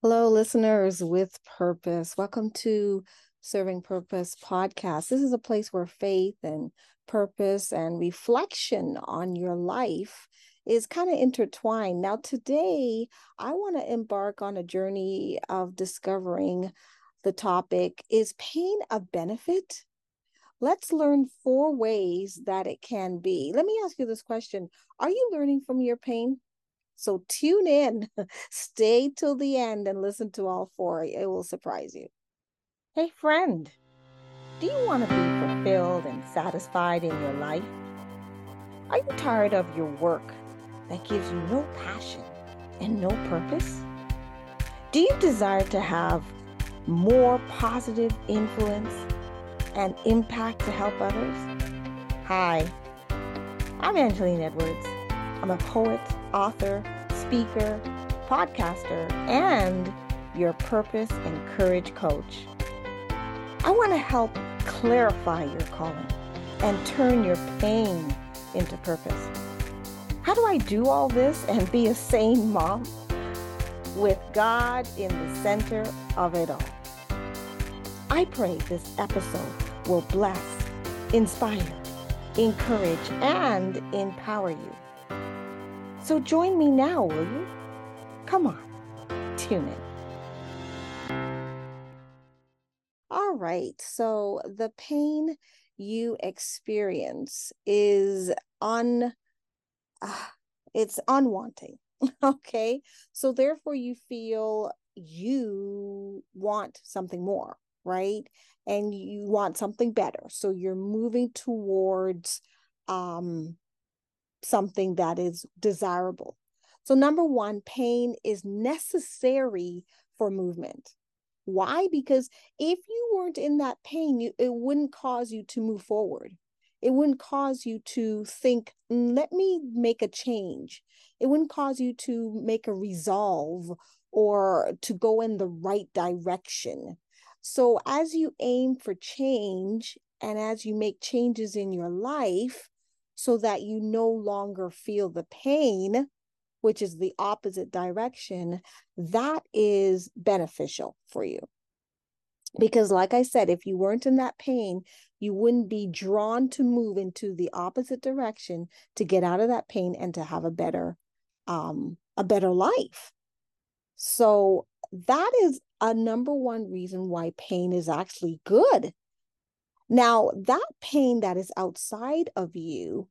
Hello, listeners with purpose. Welcome to Serving Purpose podcast. This is a place where faith and purpose and reflection on your life is kind of intertwined. Now, today, I want to embark on a journey of discovering the topic Is pain a benefit? Let's learn four ways that it can be. Let me ask you this question Are you learning from your pain? So tune in, stay till the end and listen to all four. It will surprise you. Hey, friend, do you want to be fulfilled and satisfied in your life? Are you tired of your work that gives you no passion and no purpose? Do you desire to have more positive influence and impact to help others? Hi, I'm Angeline Edwards. I'm a poet, author, speaker, podcaster, and your purpose and courage coach. I want to help clarify your calling and turn your pain into purpose. How do I do all this and be a sane mom? With God in the center of it all. I pray this episode will bless, inspire, encourage, and empower you. So join me now, will you? Come on, tune in. All right. So the pain you experience is un uh, it's unwanting. okay? So therefore you feel you want something more, right? And you want something better. So you're moving towards um something that is desirable. So, number one, pain is necessary for movement. Why? Because if you weren't in that pain, you, it wouldn't cause you to move forward. It wouldn't cause you to think, mm, let me make a change. It wouldn't cause you to make a resolve or to go in the right direction. So, as you aim for change and as you make changes in your life, so that you no longer feel the pain, which is the opposite direction, that is beneficial for you. Because, like I said, if you weren't in that pain, you wouldn't be drawn to move into the opposite direction to get out of that pain and to have a better, um, a better life. So that is a number one reason why pain is actually good now, that pain that is outside of you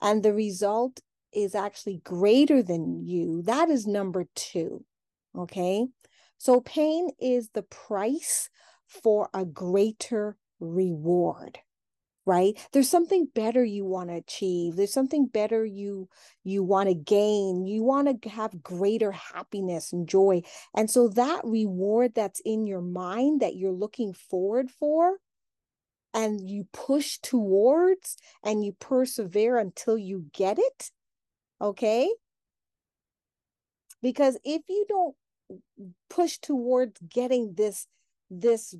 and the result is actually greater than you, that is number two. Okay. So, pain is the price for a greater reward right there's something better you want to achieve there's something better you you want to gain you want to have greater happiness and joy and so that reward that's in your mind that you're looking forward for and you push towards and you persevere until you get it. Okay. Because if you don't push towards getting this, this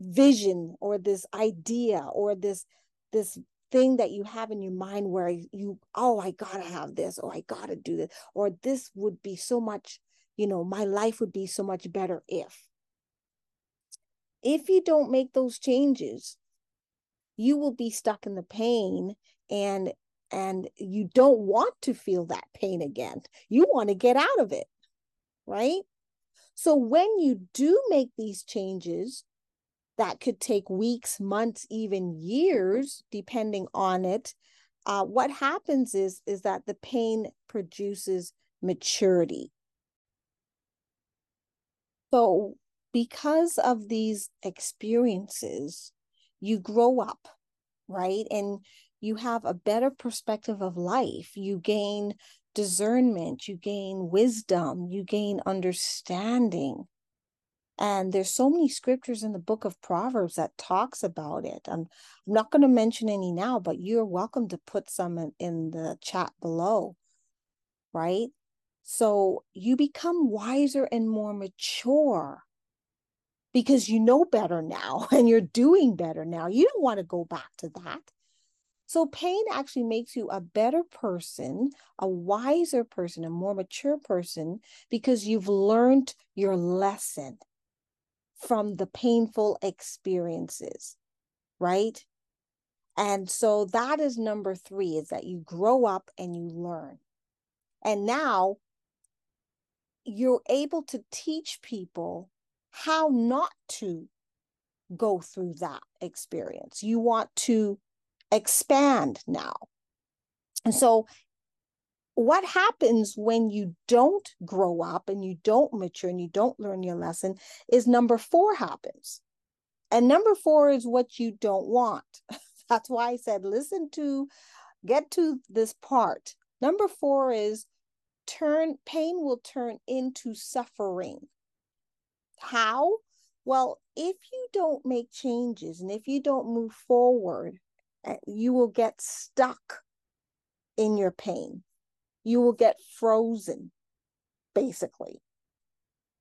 vision or this idea or this, this thing that you have in your mind where you, oh, I gotta have this, or I gotta do this, or this would be so much, you know, my life would be so much better if. If you don't make those changes, you will be stuck in the pain and and you don't want to feel that pain again. You want to get out of it right? So when you do make these changes that could take weeks months even years depending on it uh, what happens is is that the pain produces maturity. So because of these experiences you grow up, right? And you have a better perspective of life. You gain discernment, you gain wisdom, you gain understanding. And there's so many scriptures in the book of Proverbs that talks about it. I'm, I'm not going to mention any now, but you're welcome to put some in, in the chat below, right? So you become wiser and more mature because you know better now and you're doing better now. You don't want to go back to that. So, pain actually makes you a better person, a wiser person, a more mature person because you've learned your lesson from the painful experiences, right? And so that is number three is that you grow up and you learn. And now you're able to teach people how not to go through that experience. You want to expand now. And so, what happens when you don't grow up and you don't mature and you don't learn your lesson is number four happens. And number four is what you don't want. That's why I said, listen to, get to this part. Number four is turn, pain will turn into suffering. How? Well, if you don't make changes and if you don't move forward, eh, you will get stuck in your pain. You will get frozen, basically.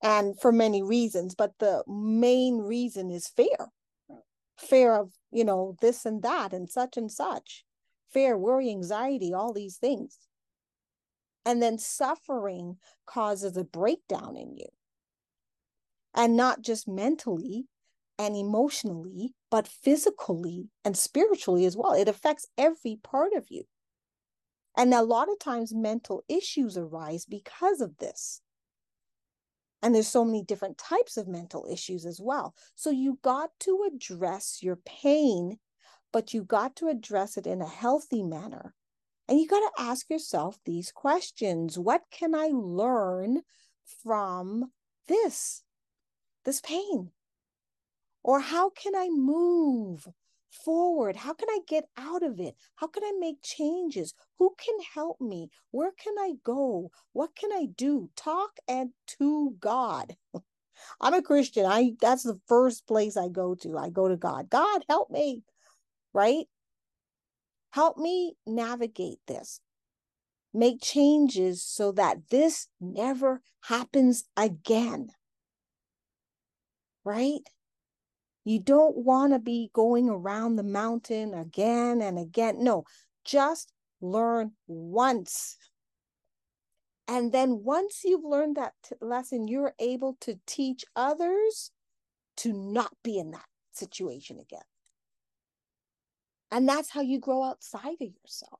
And for many reasons, but the main reason is fear fear of, you know, this and that and such and such, fear, worry, anxiety, all these things. And then suffering causes a breakdown in you and not just mentally and emotionally, but physically and spiritually as well. It affects every part of you. And a lot of times mental issues arise because of this. And there's so many different types of mental issues as well. So you got to address your pain, but you got to address it in a healthy manner. And you got to ask yourself these questions What can I learn from this? This pain? Or how can I move forward? How can I get out of it? How can I make changes? Who can help me? Where can I go? What can I do? Talk and to God. I'm a Christian. I that's the first place I go to. I go to God. God, help me. Right? Help me navigate this. Make changes so that this never happens again right? You don't want to be going around the mountain again and again. No, just learn once. And then once you've learned that t- lesson, you're able to teach others to not be in that situation again. And that's how you grow outside of yourself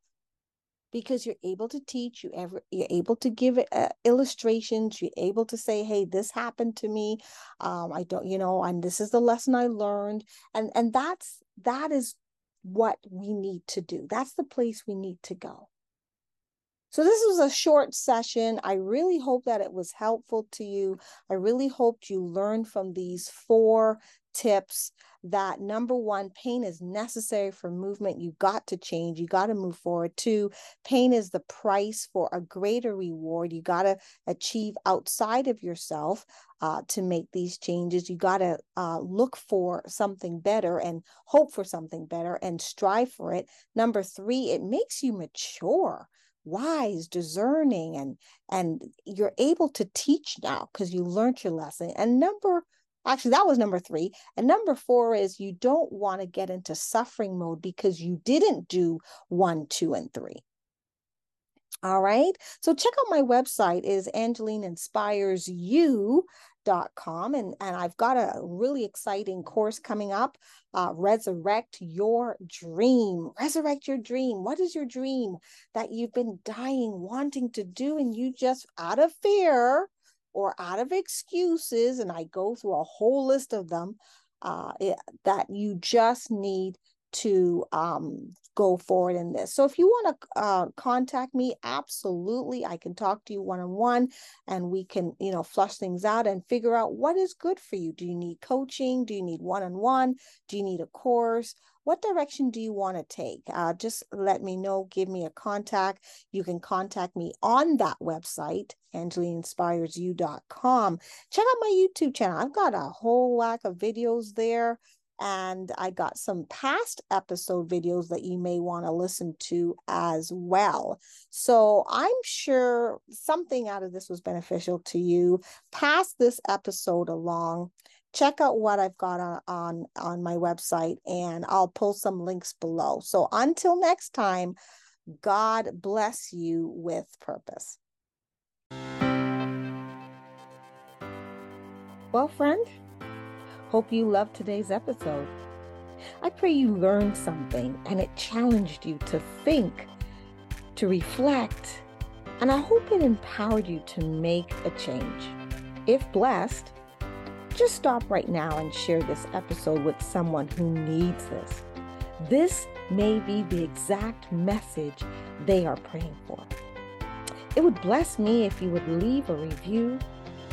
because you're able to teach you ever you're able to give uh, illustrations you're able to say hey this happened to me um, i don't you know and this is the lesson i learned and and that's that is what we need to do. That's the place we need to go so this was a short session. I really hope that it was helpful to you. I really hoped you learned from these four tips that number one, pain is necessary for movement. You got to change. You got to move forward. Two, pain is the price for a greater reward. You got to achieve outside of yourself uh, to make these changes. You got to uh, look for something better and hope for something better and strive for it. Number three, it makes you mature wise discerning and and you're able to teach now because you learned your lesson and number Actually, that was number three. And number four is you don't want to get into suffering mode because you didn't do one, two, and three. All right. So check out my website is angelineinspiresyou.com. And, and I've got a really exciting course coming up. Uh, resurrect your dream. Resurrect your dream. What is your dream that you've been dying, wanting to do, and you just out of fear or out of excuses, and I go through a whole list of them uh, it, that you just need to um, go forward in this. So if you want to uh, contact me, absolutely, I can talk to you one on one, and we can, you know, flush things out and figure out what is good for you. Do you need coaching? Do you need one on one? Do you need a course? what direction do you want to take? Uh, just let me know. Give me a contact. You can contact me on that website, AngelineInspiresYou.com. Check out my YouTube channel. I've got a whole whack of videos there and I got some past episode videos that you may want to listen to as well. So I'm sure something out of this was beneficial to you. Pass this episode along. Check out what I've got on, on, on my website, and I'll pull some links below. So until next time, God bless you with purpose. Well, friend, hope you loved today's episode. I pray you learned something and it challenged you to think, to reflect, and I hope it empowered you to make a change. If blessed, just stop right now and share this episode with someone who needs this. This may be the exact message they are praying for. It would bless me if you would leave a review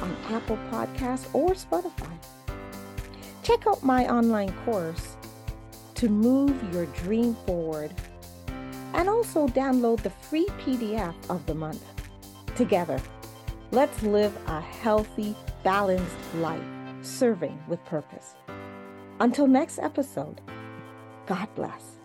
on Apple Podcasts or Spotify. Check out my online course to move your dream forward and also download the free PDF of the month. Together, let's live a healthy, balanced life, serving with purpose. Until next episode, God bless.